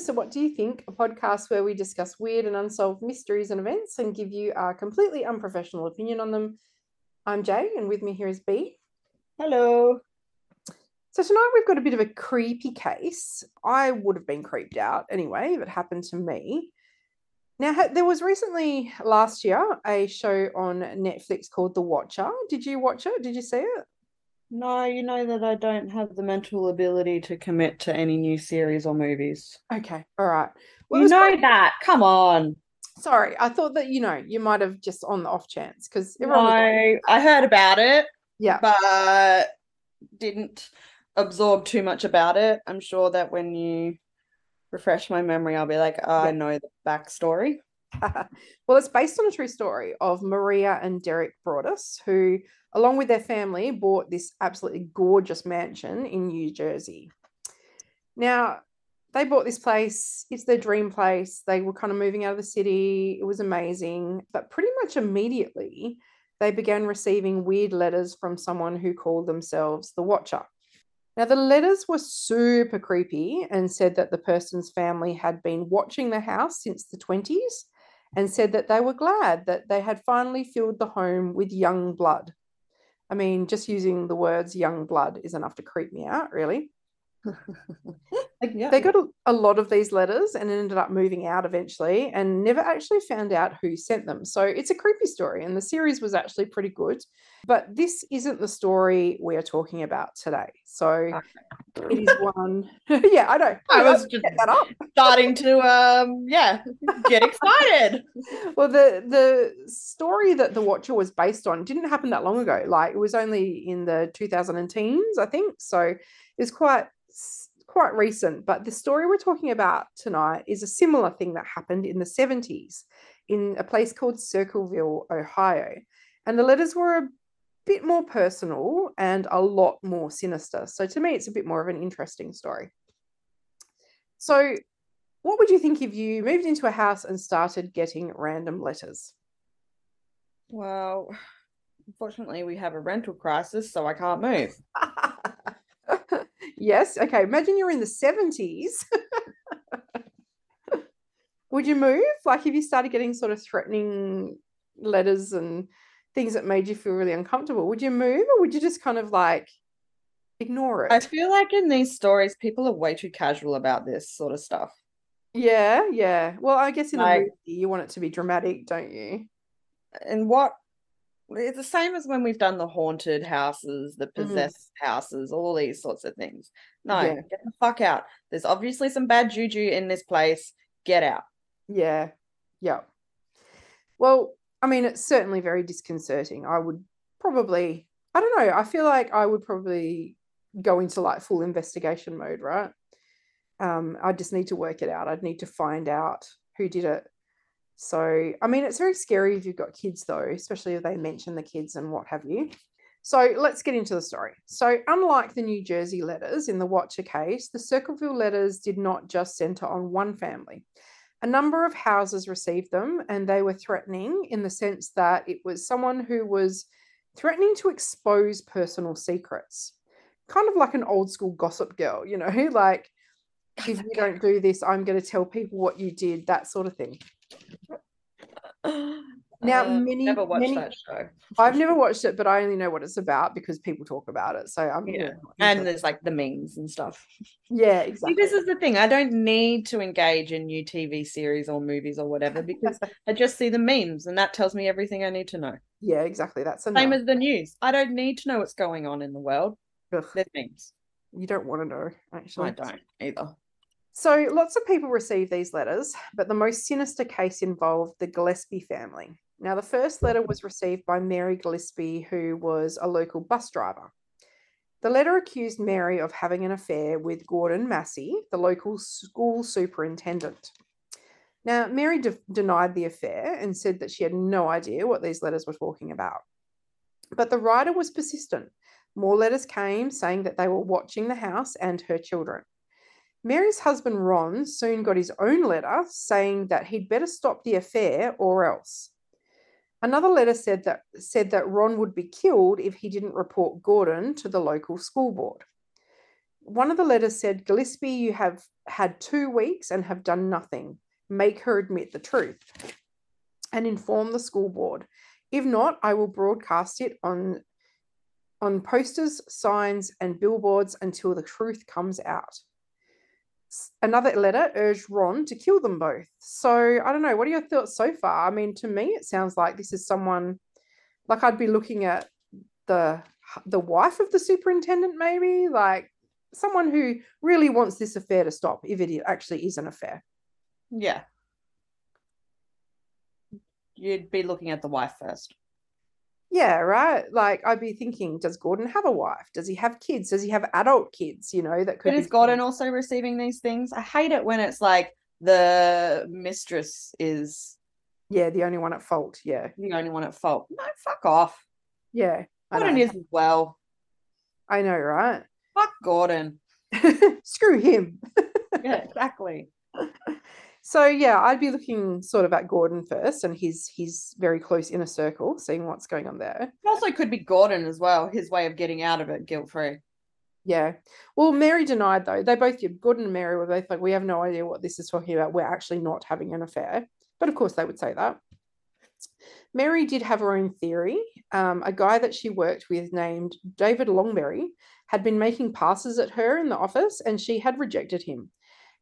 So What Do You Think, a podcast where we discuss weird and unsolved mysteries and events and give you our completely unprofessional opinion on them. I'm Jay, and with me here is B. Hello. So tonight we've got a bit of a creepy case. I would have been creeped out anyway if it happened to me. Now, there was recently last year a show on Netflix called The Watcher. Did you watch it? Did you see it? No, you know that I don't have the mental ability to commit to any new series or movies. Okay, all right. Well, you know that. Come on. Sorry, I thought that you know you might have just on the off chance because no, was... I heard about it. Yeah, but didn't absorb too much about it. I'm sure that when you refresh my memory, I'll be like, oh, yeah. I know the backstory. well, it's based on a true story of Maria and Derek Broaddus, who, along with their family, bought this absolutely gorgeous mansion in New Jersey. Now, they bought this place. It's their dream place. They were kind of moving out of the city. It was amazing. But pretty much immediately, they began receiving weird letters from someone who called themselves the Watcher. Now, the letters were super creepy and said that the person's family had been watching the house since the 20s and said that they were glad that they had finally filled the home with young blood. I mean, just using the words young blood is enough to creep me out, really. yeah. They got a, a, lot of these letters and ended up moving out eventually and never actually found out who sent them. So it's a creepy story, and the series was actually pretty good. But this isn't the story we are talking about today. So okay. it is one. yeah, I know. I was just that up. starting to um yeah, get excited. well, the the story that The Watcher was based on didn't happen that long ago. Like it was only in the 2010s, I think. So it was quite quite recent, but the story we're talking about tonight is a similar thing that happened in the 70s in a place called Circleville, Ohio. And the letters were a bit more personal and a lot more sinister. So to me, it's a bit more of an interesting story. So, what would you think if you moved into a house and started getting random letters? Well, unfortunately, we have a rental crisis, so I can't move. yes. Okay. Imagine you're in the 70s. Would you move? Like, if you started getting sort of threatening letters and things that made you feel really uncomfortable, would you move or would you just kind of like ignore it? I feel like in these stories, people are way too casual about this sort of stuff. Yeah. Yeah. Well, I guess in like, a movie, you want it to be dramatic, don't you? And what it's the same as when we've done the haunted houses, the mm-hmm. possessed mm. houses, all these sorts of things. No, yeah. get the fuck out. There's obviously some bad juju in this place. Get out. Yeah. Yeah. Well, I mean, it's certainly very disconcerting. I would probably, I don't know, I feel like I would probably go into like full investigation mode, right? Um, I just need to work it out. I'd need to find out who did it so, I mean, it's very scary if you've got kids, though, especially if they mention the kids and what have you. So, let's get into the story. So, unlike the New Jersey letters in the Watcher case, the Circleville letters did not just center on one family. A number of houses received them, and they were threatening in the sense that it was someone who was threatening to expose personal secrets, kind of like an old school gossip girl, you know, like if you don't do this, I'm going to tell people what you did, that sort of thing. Now, uh, many never watched many, that show. I've never watched it, but I only know what it's about because people talk about it. So I'm yeah, and there's like the memes and stuff. Yeah, exactly. See, this is the thing. I don't need to engage in new TV series or movies or whatever because I just see the memes, and that tells me everything I need to know. Yeah, exactly. That's enough. same as the news. I don't need to know what's going on in the world. Ugh. There's memes. You don't want to know, actually. I don't either. So lots of people received these letters, but the most sinister case involved the Gillispie family. Now, the first letter was received by Mary Gillispie, who was a local bus driver. The letter accused Mary of having an affair with Gordon Massie, the local school superintendent. Now, Mary de- denied the affair and said that she had no idea what these letters were talking about. But the writer was persistent. More letters came saying that they were watching the house and her children. Mary's husband Ron soon got his own letter saying that he'd better stop the affair or else. Another letter said that said that Ron would be killed if he didn't report Gordon to the local school board. one of the letters said, Gillispie, you have had two weeks and have done nothing. Make her admit the truth and inform the school board. If not, I will broadcast it on on posters, signs, and billboards until the truth comes out. Another letter urged Ron to kill them both. So I don't know. What are your thoughts so far? I mean, to me, it sounds like this is someone like I'd be looking at the the wife of the superintendent, maybe like someone who really wants this affair to stop if it actually is an affair. Yeah. You'd be looking at the wife first. Yeah, right. Like I'd be thinking, does Gordon have a wife? Does he have kids? Does he have adult kids? You know, that could. But is Gordon also receiving these things? I hate it when it's like the mistress is. Yeah, the only one at fault. Yeah, the only one at fault. No, fuck off. Yeah, Gordon is as well. I know, right? Fuck Gordon. Screw him. yeah, exactly. So yeah, I'd be looking sort of at Gordon first and his his very close inner circle, seeing what's going on there. It also could be Gordon as well, his way of getting out of it guilt free. Yeah. Well, Mary denied though. They both Gordon and Mary were both like, we have no idea what this is talking about. We're actually not having an affair. But of course they would say that. Mary did have her own theory. Um, a guy that she worked with named David Longberry had been making passes at her in the office and she had rejected him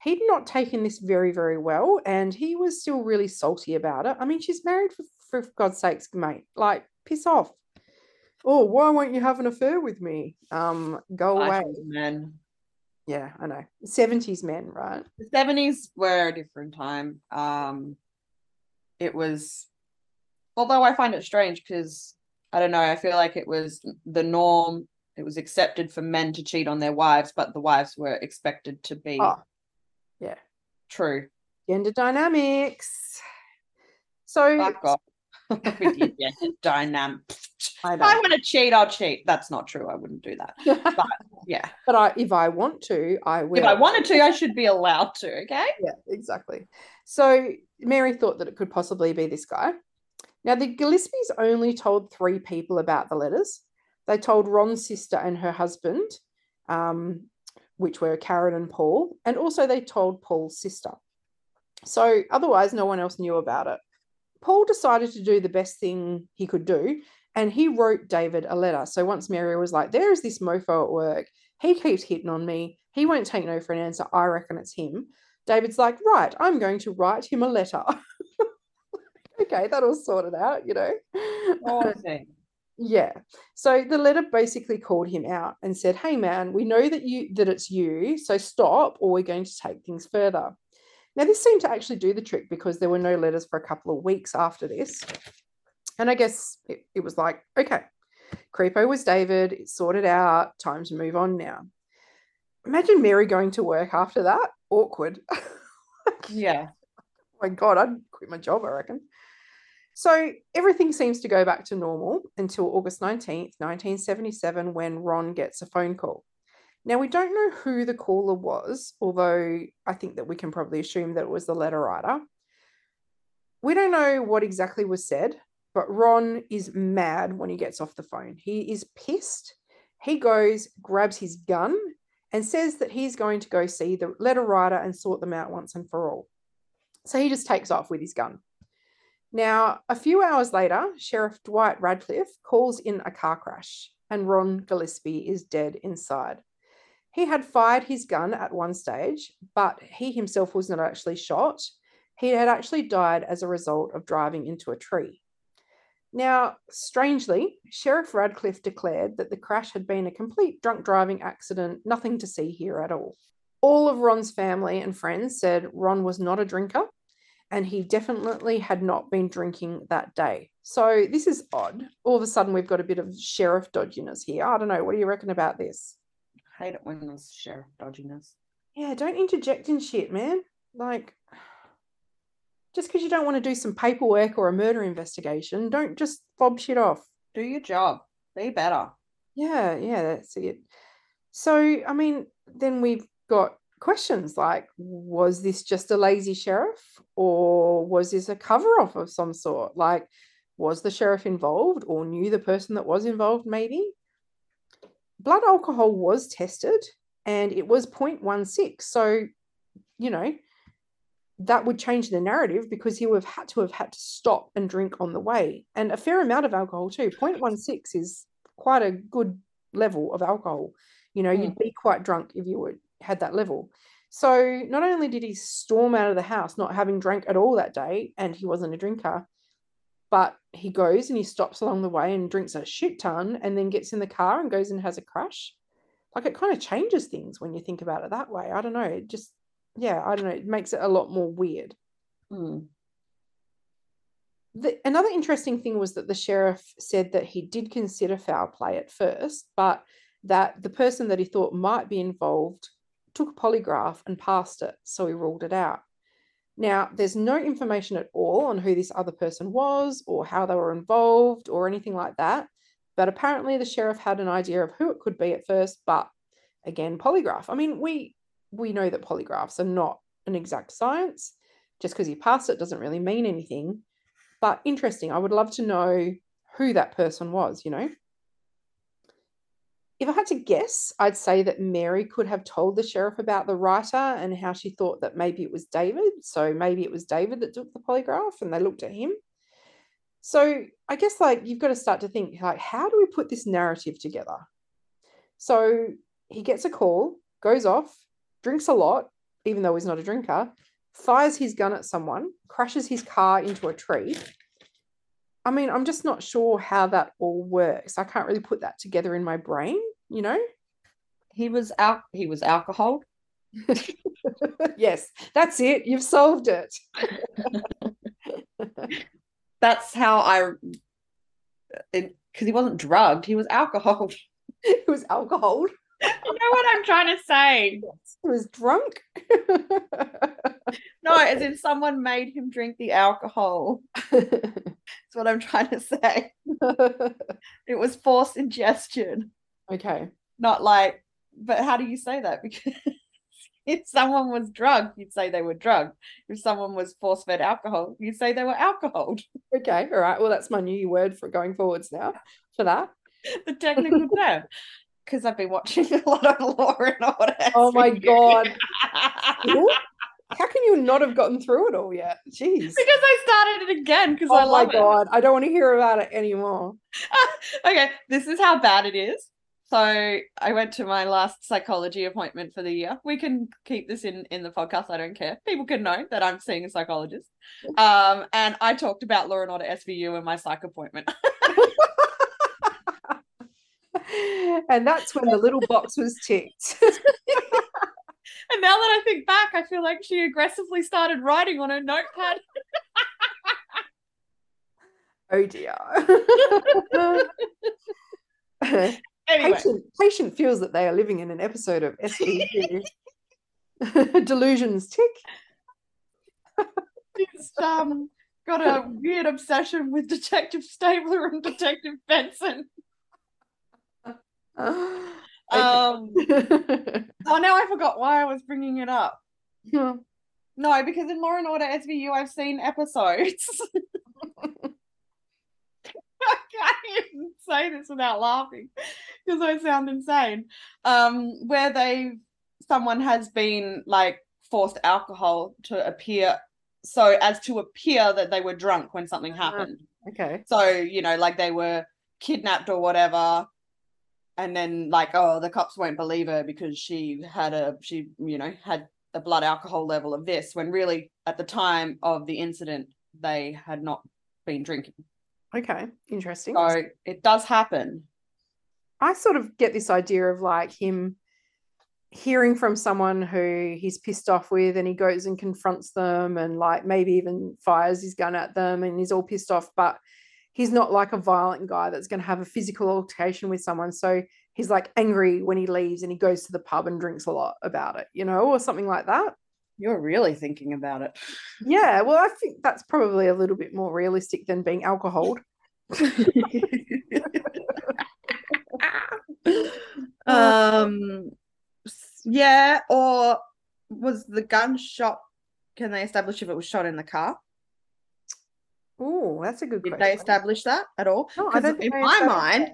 he'd not taken this very, very well, and he was still really salty about it. I mean, she's married for, for God's sakes, mate. Like, piss off. Oh, why won't you have an affair with me? Um, go away. Men. Yeah, I know. 70s men, right? The 70s were a different time. Um, it was, although I find it strange because I don't know, I feel like it was the norm. It was accepted for men to cheat on their wives, but the wives were expected to be oh, yeah. True. Gender dynamics. So Fuck off. gender dynamic. I, I want to cheat, I'll cheat. That's not true. I wouldn't do that. But yeah. But I, if I want to, I will. If I wanted to, I should be allowed to. Okay. Yeah, exactly. So Mary thought that it could possibly be this guy. Now, the Gillispies only told three people about the letters. They told Ron's sister and her husband, um, which were Karen and Paul, and also they told Paul's sister. So otherwise, no one else knew about it. Paul decided to do the best thing he could do, and he wrote David a letter. So once Mary was like, There is this mofo at work. He keeps hitting on me. He won't take no for an answer. I reckon it's him. David's like, Right, I'm going to write him a letter. okay, that all sorted out, you know. Awesome. Yeah. So the letter basically called him out and said, "Hey man, we know that you that it's you, so stop or we're going to take things further." Now this seemed to actually do the trick because there were no letters for a couple of weeks after this. And I guess it, it was like, okay, Creepo was David, it's sorted out, time to move on now. Imagine Mary going to work after that. Awkward. yeah. Oh my God, I'd quit my job, I reckon. So everything seems to go back to normal until August 19th, 1977, when Ron gets a phone call. Now, we don't know who the caller was, although I think that we can probably assume that it was the letter writer. We don't know what exactly was said, but Ron is mad when he gets off the phone. He is pissed. He goes, grabs his gun, and says that he's going to go see the letter writer and sort them out once and for all. So he just takes off with his gun. Now, a few hours later, Sheriff Dwight Radcliff calls in a car crash, and Ron Gillispie is dead inside. He had fired his gun at one stage, but he himself was not actually shot. He had actually died as a result of driving into a tree. Now, strangely, Sheriff Radcliff declared that the crash had been a complete drunk driving accident, nothing to see here at all. All of Ron's family and friends said Ron was not a drinker and he definitely had not been drinking that day. So this is odd. All of a sudden, we've got a bit of sheriff dodginess here. I don't know. What do you reckon about this? I hate it when there's sheriff dodginess. Yeah, don't interject in shit, man. Like, just because you don't want to do some paperwork or a murder investigation, don't just fob shit off. Do your job. Be better. Yeah, yeah, that's it. So, I mean, then we've got questions like was this just a lazy sheriff or was this a cover off of some sort like was the sheriff involved or knew the person that was involved maybe blood alcohol was tested and it was 0.16. So, you know, that would change the narrative because he would have had to have had to stop and drink on the way. And a fair amount of alcohol too. 0.16 is quite a good level of alcohol. You know, mm. you'd be quite drunk if you would had that level. So not only did he storm out of the house not having drank at all that day, and he wasn't a drinker, but he goes and he stops along the way and drinks a shit ton and then gets in the car and goes and has a crash. Like it kind of changes things when you think about it that way. I don't know. It just, yeah, I don't know. It makes it a lot more weird. Mm. The, another interesting thing was that the sheriff said that he did consider foul play at first, but that the person that he thought might be involved took a polygraph and passed it, so he ruled it out. Now, there's no information at all on who this other person was or how they were involved or anything like that. But apparently, the sheriff had an idea of who it could be at first. But again, polygraph. I mean, we we know that polygraphs are not an exact science. Just because you pass it doesn't really mean anything. But interesting. I would love to know who that person was. You know if I had to guess, I'd say that Mary could have told the sheriff about the writer and how she thought that maybe it was David. So maybe it was David that took the polygraph and they looked at him. So I guess like you've got to start to think like, how do we put this narrative together? So he gets a call, goes off, drinks a lot, even though he's not a drinker, fires his gun at someone, crashes his car into a tree, I mean, I'm just not sure how that all works. I can't really put that together in my brain, you know? He was out he was alcohol. yes, that's it. You've solved it. that's how I because he wasn't drugged, he was alcohol. He was alcohol. You know what I'm trying to say? He was drunk. no, as in someone made him drink the alcohol. That's what I'm trying to say. it was forced ingestion. Okay. Not like, but how do you say that? Because if someone was drugged, you'd say they were drugged. If someone was force fed alcohol, you'd say they were alcohol. Okay. All right. Well, that's my new word for going forwards now for that. the technical term. Because I've been watching a lot of Law and Order. Oh my God. How can you not have gotten through it all yet? Jeez. Because I started it again because oh I love my god. I don't want to hear about it anymore. okay, this is how bad it is. So I went to my last psychology appointment for the year. We can keep this in in the podcast. I don't care. People can know that I'm seeing a psychologist. Um, and I talked about Law and Order SVU in my psych appointment. and that's when the little box was ticked. And now that I think back, I feel like she aggressively started writing on her notepad. oh dear. Anyway. patient, patient feels that they are living in an episode of SVU. Delusions tick. She's um, got a weird obsession with Detective Stabler and Detective Benson. Um, oh, now I forgot why I was bringing it up. Yeah. No, because in Law and Order SVU, I've seen episodes. I can't even say this without laughing because I sound insane. Um, where they someone has been like forced alcohol to appear so as to appear that they were drunk when something ah, happened. Okay. So, you know, like they were kidnapped or whatever and then like oh the cops won't believe her because she had a she you know had a blood alcohol level of this when really at the time of the incident they had not been drinking okay interesting so it does happen i sort of get this idea of like him hearing from someone who he's pissed off with and he goes and confronts them and like maybe even fires his gun at them and he's all pissed off but he's not like a violent guy that's going to have a physical altercation with someone. So he's like angry when he leaves and he goes to the pub and drinks a lot about it, you know, or something like that. You're really thinking about it. Yeah, well, I think that's probably a little bit more realistic than being alcoholed. um yeah, or was the gun shot can they establish if it was shot in the car? Oh, that's a good Did question. they establish that at all? No, I don't in my mind,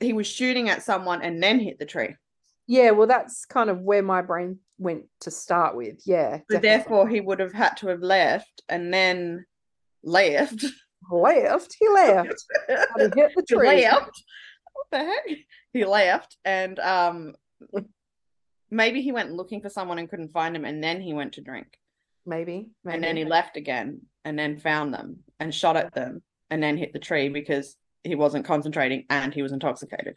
he was shooting at someone and then hit the tree. Yeah, well, that's kind of where my brain went to start with. Yeah. So therefore, he would have had to have left and then left. Left. He left. he hit the tree. He left. What the heck? He left, and um, maybe he went looking for someone and couldn't find him, and then he went to drink. Maybe, maybe. And then he left again, and then found them and shot at them, and then hit the tree because he wasn't concentrating and he was intoxicated.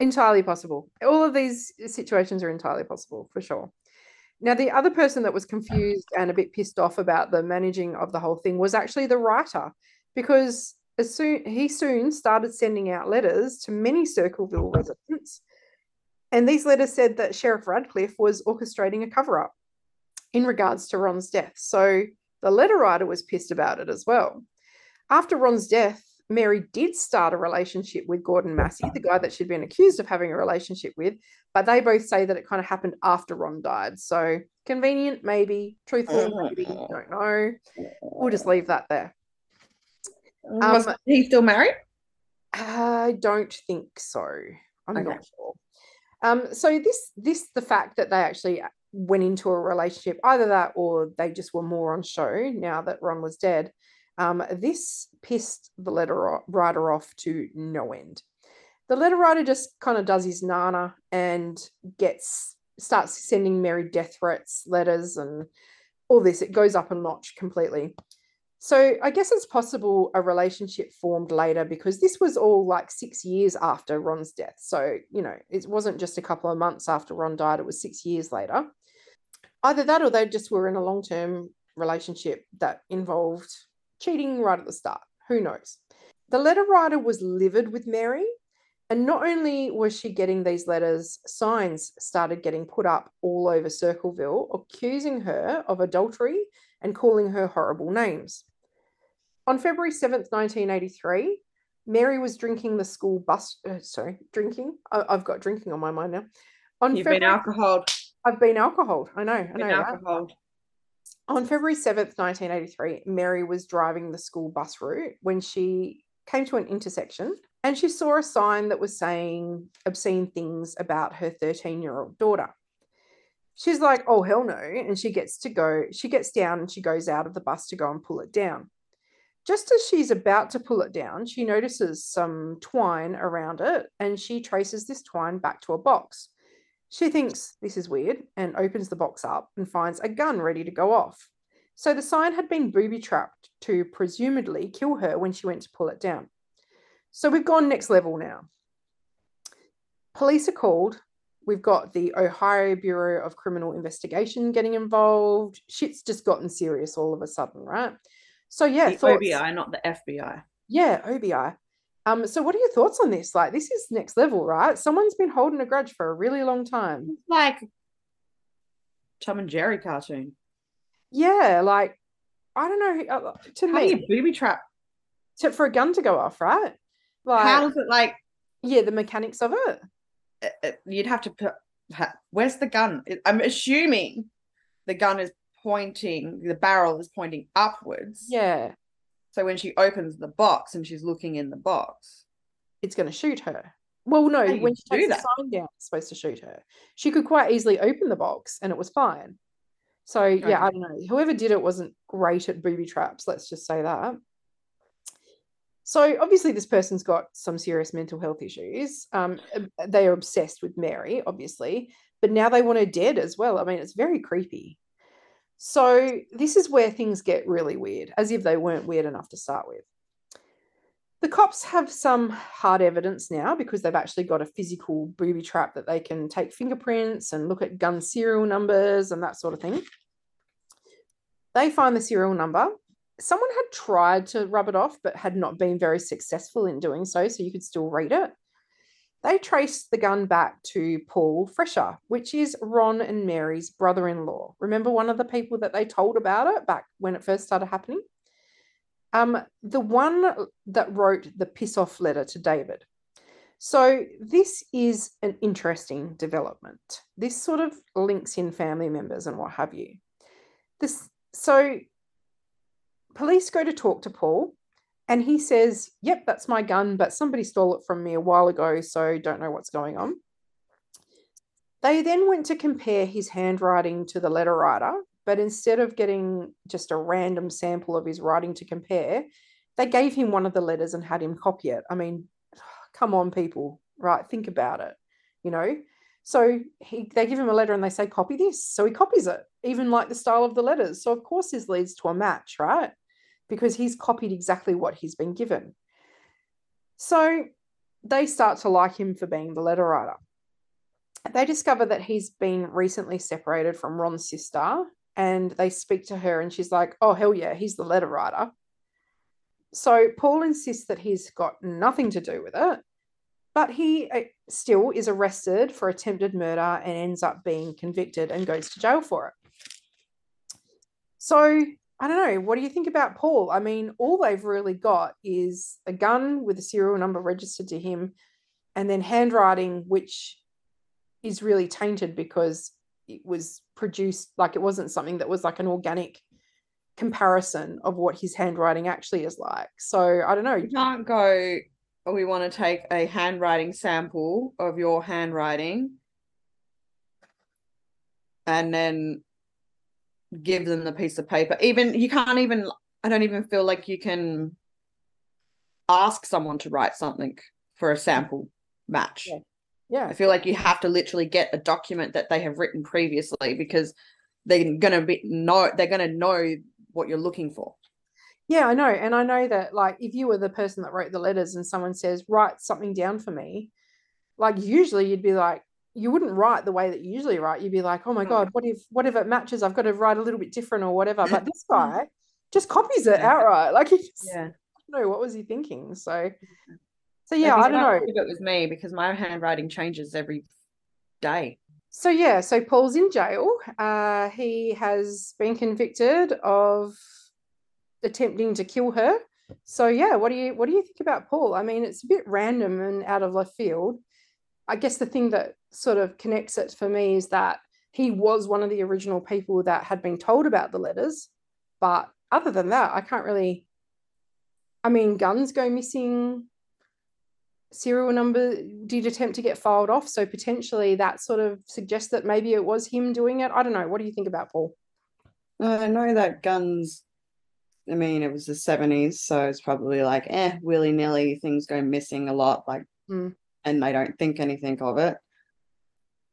Entirely possible. All of these situations are entirely possible for sure. Now, the other person that was confused and a bit pissed off about the managing of the whole thing was actually the writer, because as soon he soon started sending out letters to many Circleville residents, and these letters said that Sheriff Radcliff was orchestrating a cover up in regards to Ron's death. So the letter writer was pissed about it as well. After Ron's death, Mary did start a relationship with Gordon Massie, the guy that she'd been accused of having a relationship with, but they both say that it kind of happened after Ron died. So convenient, maybe, truthful, maybe, don't know. We'll just leave that there. Was um, he still married? I don't think so. I'm okay. not sure. Um, so this this the fact that they actually went into a relationship, either that or they just were more on show now that Ron was dead. Um, this pissed the letter writer off to no end. The letter writer just kind of does his nana and gets starts sending Mary death threats, letters, and all this. It goes up a notch completely. So I guess it's possible a relationship formed later because this was all like six years after Ron's death. So, you know, it wasn't just a couple of months after Ron died, it was six years later. Either that or they just were in a long term relationship that involved cheating right at the start. Who knows? The letter writer was livid with Mary. And not only was she getting these letters, signs started getting put up all over Circleville accusing her of adultery and calling her horrible names. On February 7th, 1983, Mary was drinking the school bus. Uh, sorry, drinking. I, have got drinking on my mind now. On You've February, been alcoholed. I've been alcoholed. I know. I know. Alcoholed. On February 7th, 1983, Mary was driving the school bus route when she came to an intersection and she saw a sign that was saying obscene things about her 13 year old daughter. She's like, oh, hell no. And she gets to go, she gets down and she goes out of the bus to go and pull it down. Just as she's about to pull it down, she notices some twine around it and she traces this twine back to a box. She thinks this is weird and opens the box up and finds a gun ready to go off. So the sign had been booby trapped to presumably kill her when she went to pull it down. So we've gone next level now. Police are called. We've got the Ohio Bureau of Criminal Investigation getting involved. Shit's just gotten serious all of a sudden, right? So yeah, the thoughts. OBI, not the FBI. Yeah, OBI. Um, so what are your thoughts on this? Like, this is next level, right? Someone's been holding a grudge for a really long time. It's like Tom and Jerry cartoon. Yeah, like I don't know. Uh, to How me, booby trap to, for a gun to go off, right? Like, how is it like? Yeah, the mechanics of it. it, it you'd have to put. Where's the gun? I'm assuming the gun is pointing. The barrel is pointing upwards. Yeah. So when she opens the box and she's looking in the box, it's going to shoot her. Well, no, when she takes the sign down, it's supposed to shoot her. She could quite easily open the box and it was fine. So okay. yeah, I don't know. Whoever did it wasn't great at booby traps. Let's just say that. So obviously, this person's got some serious mental health issues. Um, they are obsessed with Mary, obviously, but now they want her dead as well. I mean, it's very creepy. So this is where things get really weird, as if they weren't weird enough to start with. The cops have some hard evidence now because they've actually got a physical booby trap that they can take fingerprints and look at gun serial numbers and that sort of thing. They find the serial number. Someone had tried to rub it off, but had not been very successful in doing so, so you could still read it they traced the gun back to Paul Freshour, which is Ron and Mary's brother in law. Remember one of the people that they told about it back when it first started happening? Um, the one that wrote the piss off letter to David. So, this is an interesting development. This sort of links in family members and what have you. This, so, police go to talk to Paul and he says, Yep, that's my gun, but somebody stole it from me a while ago, so don't know what's going on. They then went to compare his handwriting to the letter writer, but instead of getting just a random sample of his writing to compare, they gave him one of the letters and had him copy it. I mean, come on, people, right? Think about it, you know? So he, they give him a letter and they say, copy this. So he copies it, even like the style of the letters. So, of course, this leads to a match, right? Because he's copied exactly what he's been given. So they start to like him for being the letter writer. They discover that he's been recently separated from Ron's sister and they speak to her and she's like, oh, hell yeah, he's the letter writer. So Paul insists that he's got nothing to do with it, but he uh, still is arrested for attempted murder and ends up being convicted and goes to jail for it. So I don't know. What do you think about Paul? I mean, all they've really got is a gun with a serial number registered to him and then handwriting, which is really tainted because it was produced like it wasn't something that was like an organic comparison of what his handwriting actually is like. So I don't know. You can't go, we want to take a handwriting sample of your handwriting and then give them the piece of paper. Even you can't even I don't even feel like you can ask someone to write something for a sample match. Yeah. yeah. I feel like you have to literally get a document that they have written previously because they're gonna be know they're gonna know what you're looking for. Yeah, I know. And I know that like if you were the person that wrote the letters and someone says, write something down for me, like usually you'd be like, you wouldn't write the way that you usually write. You'd be like, oh my hmm. God, what if what if it matches? I've got to write a little bit different or whatever. But this guy just copies it outright. Like he just yeah. know what was he thinking. So so yeah, I don't know. If it was me because my handwriting changes every day. So yeah, so Paul's in jail. Uh, he has been convicted of attempting to kill her. So yeah, what do you what do you think about Paul? I mean, it's a bit random and out of left field. I guess the thing that sort of connects it for me is that he was one of the original people that had been told about the letters. But other than that, I can't really. I mean, guns go missing. Serial number did attempt to get filed off. So potentially that sort of suggests that maybe it was him doing it. I don't know. What do you think about Paul? I know that guns I mean, it was the 70s, so it's probably like, eh, willy nilly, things go missing a lot. Like, mm and they don't think anything of it.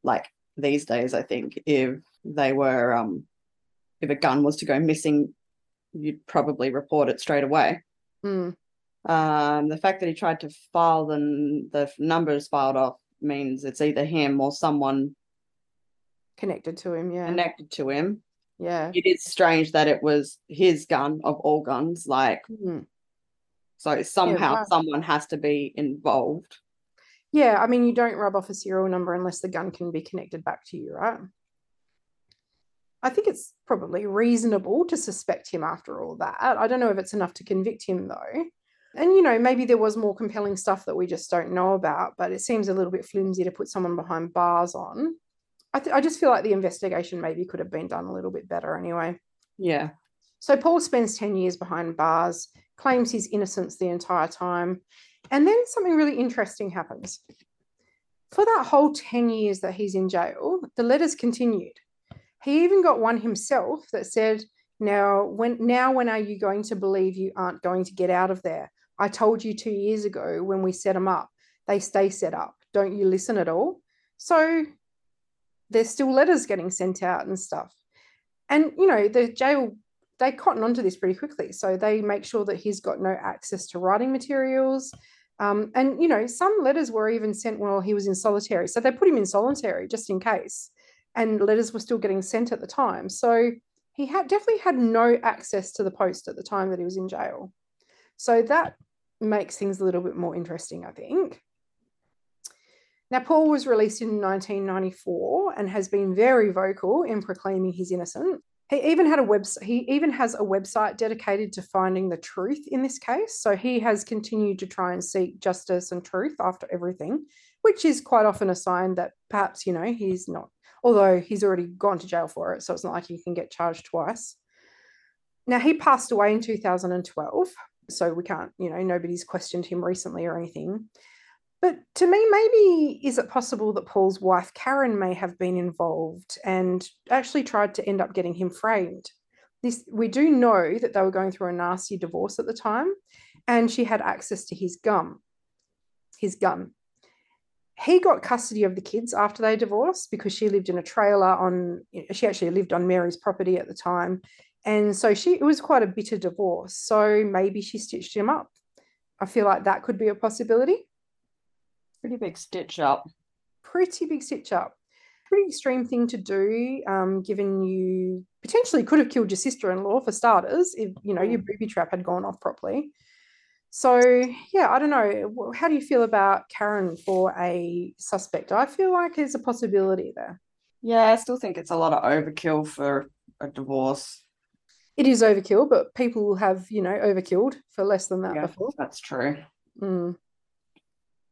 Like these days, I think if they were, um, if a gun was to go missing, you'd probably report it straight away. Mm. Um, the fact that he tried to file the, the numbers filed off means it's either him or someone connected to him. Yeah, connected to him. Yeah, it is strange that it was his gun of all guns. Like, mm. so somehow yeah, wow. someone has to be involved. Yeah, I mean, you don't rub off a serial number unless the gun can be connected back to you, right? I think it's probably reasonable to suspect him after all that. I don't know if it's enough to convict him, though. And, you know, maybe there was more compelling stuff that we just don't know about, but it seems a little bit flimsy to put someone behind bars on. I, th- I just feel like the investigation maybe could have been done a little bit better anyway. Yeah. So Paul spends 10 years behind bars, claims his innocence the entire time. And then something really interesting happens. For that whole 10 years that he's in jail, the letters continued. He even got one himself that said, Now, when now when are you going to believe you aren't going to get out of there? I told you two years ago when we set them up. They stay set up. Don't you listen at all? So there's still letters getting sent out and stuff. And you know, the jail they cotton onto this pretty quickly. So they make sure that he's got no access to writing materials. Um, and, you know, some letters were even sent while he was in solitary. So they put him in solitary just in case. And letters were still getting sent at the time. So he had definitely had no access to the post at the time that he was in jail. So that makes things a little bit more interesting, I think. Now, Paul was released in 1994 and has been very vocal in proclaiming his innocence. He even had a website. He even has a website dedicated to finding the truth in this case. So he has continued to try and seek justice and truth after everything, which is quite often a sign that perhaps you know he's not. Although he's already gone to jail for it, so it's not like he can get charged twice. Now he passed away in 2012, so we can't, you know, nobody's questioned him recently or anything. But to me, maybe is it possible that Paul's wife Karen may have been involved and actually tried to end up getting him framed? This we do know that they were going through a nasty divorce at the time, and she had access to his gun. His gun. He got custody of the kids after they divorced because she lived in a trailer on. She actually lived on Mary's property at the time, and so she it was quite a bitter divorce. So maybe she stitched him up. I feel like that could be a possibility. Pretty big stitch up. Pretty big stitch up. Pretty extreme thing to do, um, given you potentially could have killed your sister-in-law for starters, if you know your mm. booby trap had gone off properly. So yeah, I don't know. How do you feel about Karen for a suspect? I feel like there's a possibility there. Yeah, I still think it's a lot of overkill for a divorce. It is overkill, but people have, you know, overkilled for less than that yeah, before. That's true. Mm.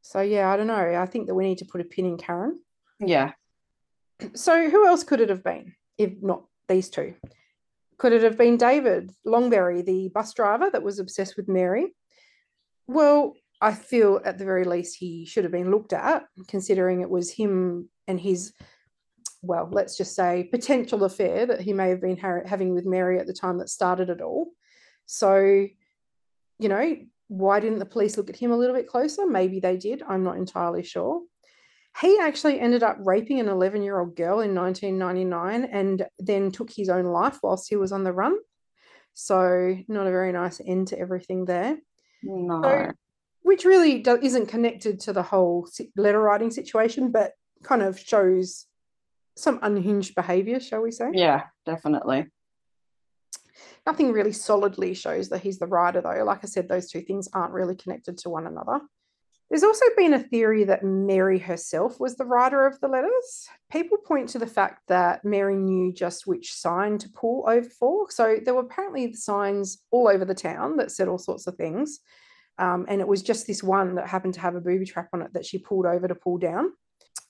So yeah, I don't know. I think that we need to put a pin in Karen. Yeah. So who else could it have been if not these two? Could it have been David Longberry, the bus driver that was obsessed with Mary? Well, I feel at the very least he should have been looked at, considering it was him and his, well, let's just say potential affair that he may have been ha- having with Mary at the time that started it all. So, you know, why didn't the police look at him a little bit closer? Maybe they did. I'm not entirely sure. He actually ended up raping an 11 year old girl in 1999 and then took his own life whilst he was on the run. So, not a very nice end to everything there. No. So, which really do- isn't connected to the whole letter writing situation, but kind of shows some unhinged behavior, shall we say? Yeah, definitely nothing really solidly shows that he's the writer, though. Like I said, those two things aren't really connected to one another. There's also been a theory that Mary herself was the writer of the letters. People point to the fact that Mary knew just which sign to pull over for. So there were apparently signs all over the town that said all sorts of things. Um, and it was just this one that happened to have a booby trap on it that she pulled over to pull down.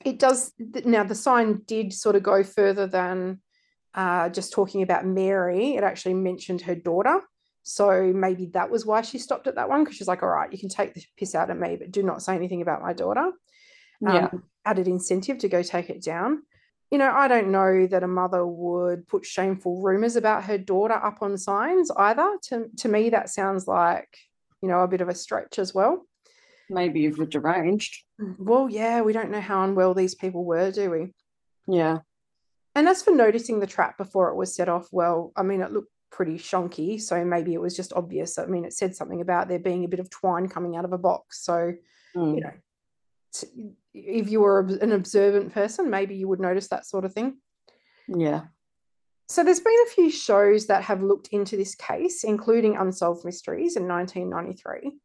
It does now, the sign did sort of go further than uh, just talking about Mary, it actually mentioned her daughter. So maybe that was why she stopped at that one because she's like, all right, you can take the piss out of me, but do not say anything about my daughter. Yeah. Um, added incentive to go take it down. You know, I don't know that a mother would put shameful rumors about her daughter up on signs either. To, to me, that sounds like, you know, a bit of a stretch as well. Maybe you've deranged. Well, yeah, we don't know how unwell these people were, do we? Yeah. And as for noticing the trap before it was set off, well, I mean, it looked pretty shonky. So maybe it was just obvious. I mean, it said something about there being a bit of twine coming out of a box. So, mm. you know, if you were an observant person, maybe you would notice that sort of thing. Yeah. So there's been a few shows that have looked into this case, including Unsolved Mysteries in 1993.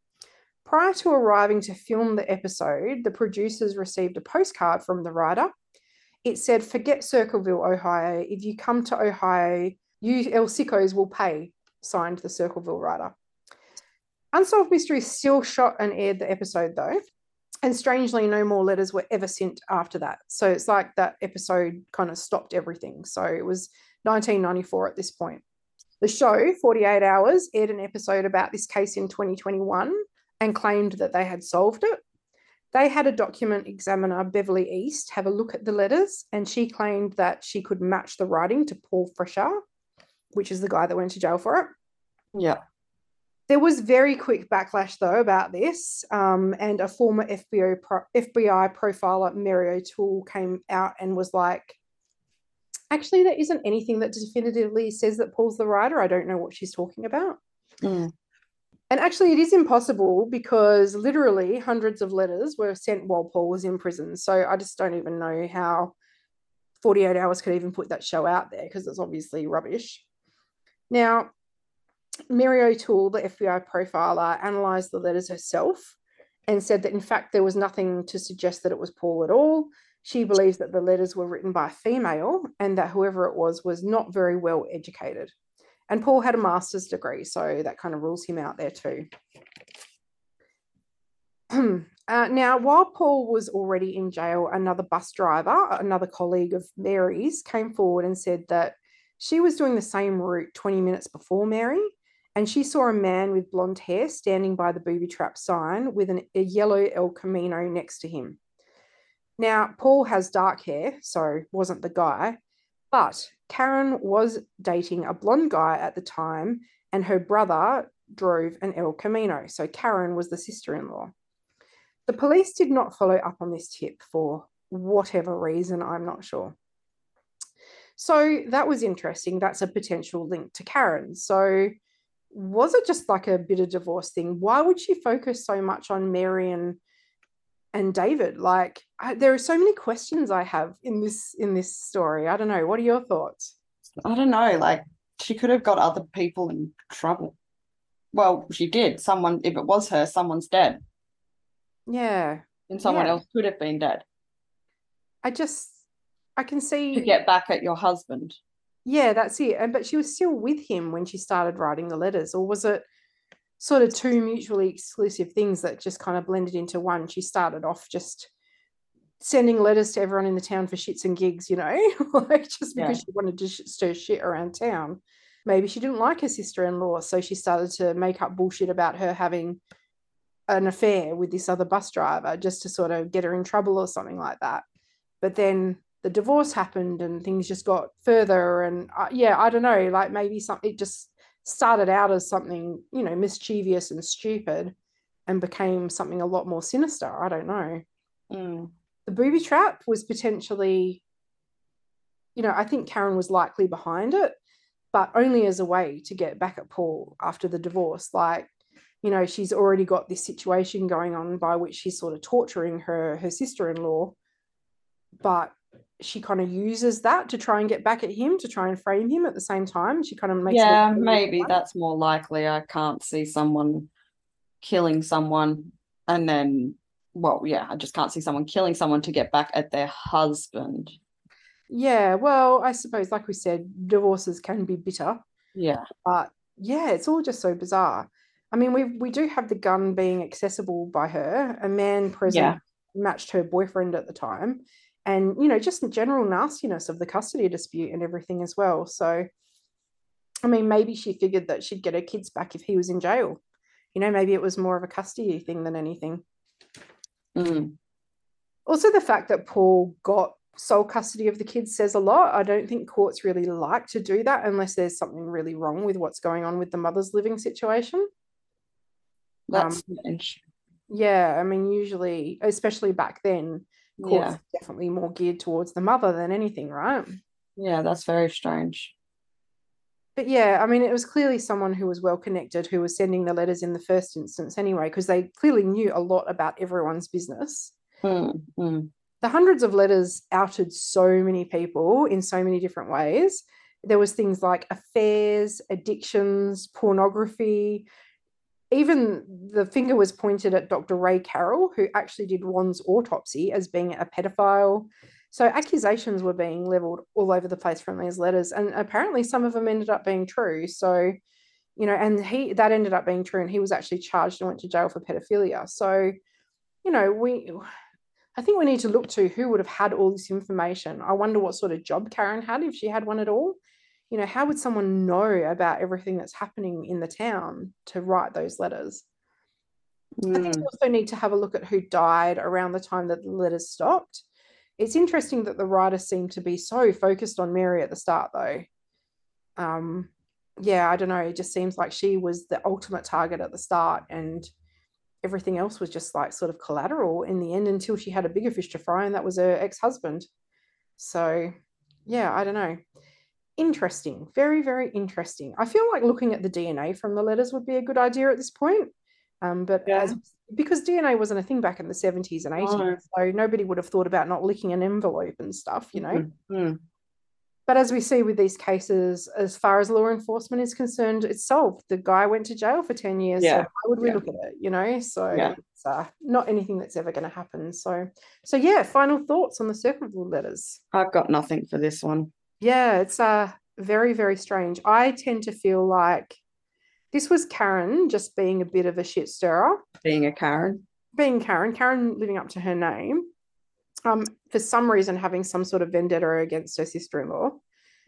Prior to arriving to film the episode, the producers received a postcard from the writer it said, forget Circleville, Ohio. If you come to Ohio, you El Sickos will pay, signed the Circleville writer. Unsolved Mysteries still shot and aired the episode though. And strangely, no more letters were ever sent after that. So it's like that episode kind of stopped everything. So it was 1994 at this point. The show, 48 Hours, aired an episode about this case in 2021 and claimed that they had solved it. They had a document examiner, Beverly East, have a look at the letters, and she claimed that she could match the writing to Paul Freshour, which is the guy that went to jail for it. Yeah. There was very quick backlash, though, about this. Um, and a former FBI, pro- FBI profiler, Mary O'Toole, came out and was like, actually, there isn't anything that definitively says that Paul's the writer. I don't know what she's talking about. Mm. And actually, it is impossible because literally hundreds of letters were sent while Paul was in prison. So I just don't even know how 48 Hours could even put that show out there because it's obviously rubbish. Now, Mary O'Toole, the FBI profiler, analysed the letters herself and said that in fact there was nothing to suggest that it was Paul at all. She believes that the letters were written by a female and that whoever it was was not very well educated. And Paul had a master's degree, so that kind of rules him out there too. uh, now, while Paul was already in jail, another bus driver, another colleague of Mary's, came forward and said that she was doing the same route 20 minutes before Mary and she saw a man with blonde hair standing by the booby trap sign with an, a yellow El Camino next to him. Now, Paul has dark hair, so wasn't the guy, but Karen was dating a blonde guy at the time, and her brother drove an El Camino. So Karen was the sister in law. The police did not follow up on this tip for whatever reason, I'm not sure. So that was interesting. That's a potential link to Karen. So was it just like a bit of divorce thing? Why would she focus so much on Mary and David? Like I, there are so many questions I have in this in this story. I don't know. What are your thoughts? I don't know. Like she could have got other people in trouble. Well, she did. Someone, if it was her, someone's dead. Yeah. And someone Yeah. else could have been dead. I just I can see To get back at your husband. Yeah, that's it. And but she was still with him when she started writing the letters, or was it sort of two mutually exclusive things that just kind of blended into one? She started off just sending letters to everyone in the town for shits and gigs, you know, like just because Yeah. she wanted to sh- stir shit around town. Maybe she didn't like her sister-in-law, so she started to make up bullshit about her having an affair with this other bus driver just to sort of get her in trouble or something like that. But then the divorce happened and things just got further and uh, yeah i don't know like maybe something just started out as something you know mischievous and stupid and became something a lot more sinister i don't know Mm. the booby trap was potentially you know i think karen was likely behind it but only as a way to get back at paul after the divorce like you know she's already got this situation going on by which she's sort of torturing her her sister-in-law but she kind of uses that to try and get back at him to try and frame him at the same time she kind of makes Yeah, maybe that's more likely. I can't see someone killing someone and then, well, yeah, I just can't see someone killing someone to get back at their husband. yeah well i suppose like we said divorces can be bitter Yeah. but yeah it's all just so bizarre i mean we we do have the gun being accessible by her a man present Yeah. matched her boyfriend at the time and you know just the general nastiness of the custody dispute and everything as well. So i mean maybe she figured that she'd get her kids back if he was in jail. You know maybe it was more of a custody thing than anything. Mm. also the fact that paul got sole custody of the kids says a lot. I don't think courts really like to do that unless there's something really wrong with what's going on with the mother's living situation. That's Um, yeah i mean usually especially back then courts Yeah. definitely more geared towards the mother than anything right Yeah, that's very strange. but yeah i mean it was clearly someone who was well connected who was sending the letters in the first instance anyway because they clearly knew a lot about everyone's business Mm, mm. the hundreds of letters outed so many people in so many different ways. There was things like affairs, addictions, pornography. Even the finger was pointed at Dr. Ray Carroll, who actually did Ron's autopsy as being a pedophile. So accusations were being leveled all over the place from these letters, and apparently some of them ended up being true. So, you know, and he that ended up being true, and he was actually charged and went to jail for pedophilia. So, you know, we I think we need to look to who would have had all this information. I wonder what sort of job Karen had if she had one at all. You know, how would someone know about everything that's happening in the town to write those letters? I think Mm. we also need to have a look at who died around the time that the letters stopped. It's interesting that the writer seemed to be so focused on Mary at the start, though. Um, yeah, I don't know. It just seems like she was the ultimate target at the start, and everything else was just like sort of collateral in the end until she had a bigger fish to fry, and that was her ex husband. So, yeah, I don't know. Interesting. Very, very interesting. I feel like looking at the DNA from the letters would be a good idea at this point. Um, but Yeah. as because DNA wasn't a thing back in the 70s and 80s, No. so nobody would have thought about not licking an envelope and stuff, you know. Mm, mm. But as we see with these cases, as far as law enforcement is concerned, it's solved. The guy went to jail for 10 years. So Yeah, why would we yeah. look at it? You know, so Yeah. it's uh, not anything that's ever going to happen. So, so yeah, final thoughts on the Circleville letters. I've got nothing for this one. Yeah, it's uh very, very strange. I tend to feel like this was Karen just being a bit of a shit stirrer, Being a Karen. being Karen, Karen living up to her name. Um, for some reason having some sort of vendetta against her sister-in-law.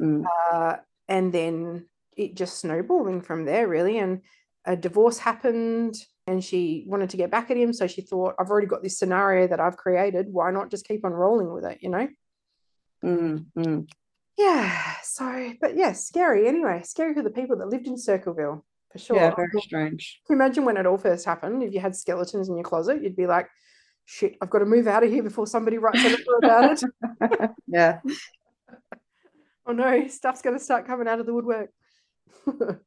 Mm. uh, and then it just snowballing from there, really. And a divorce happened and she wanted to get back at him. So she thought, I've already got this scenario that I've created. Why not just keep on rolling with it, you know? Mm-hmm. Yeah. So, but yeah, scary anyway. Scary for the people that lived in Circleville for sure. Yeah, very strange. Can you imagine when it all first happened? If you had skeletons in your closet, you'd be like, shit, I've got to move out of here before somebody writes a letter about it. yeah. oh no, stuff's going to start coming out of the woodwork.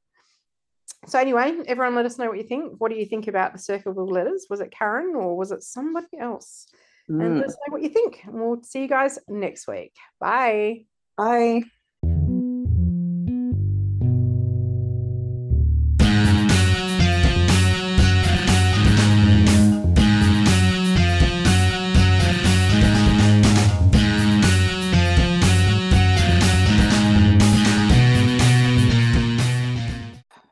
so anyway, everyone let us know what you think. What do you think about the Circleville letters? Was it Karen or was it somebody else? Mm. And let us know what you think. And we'll see you guys next week. Bye. Bye.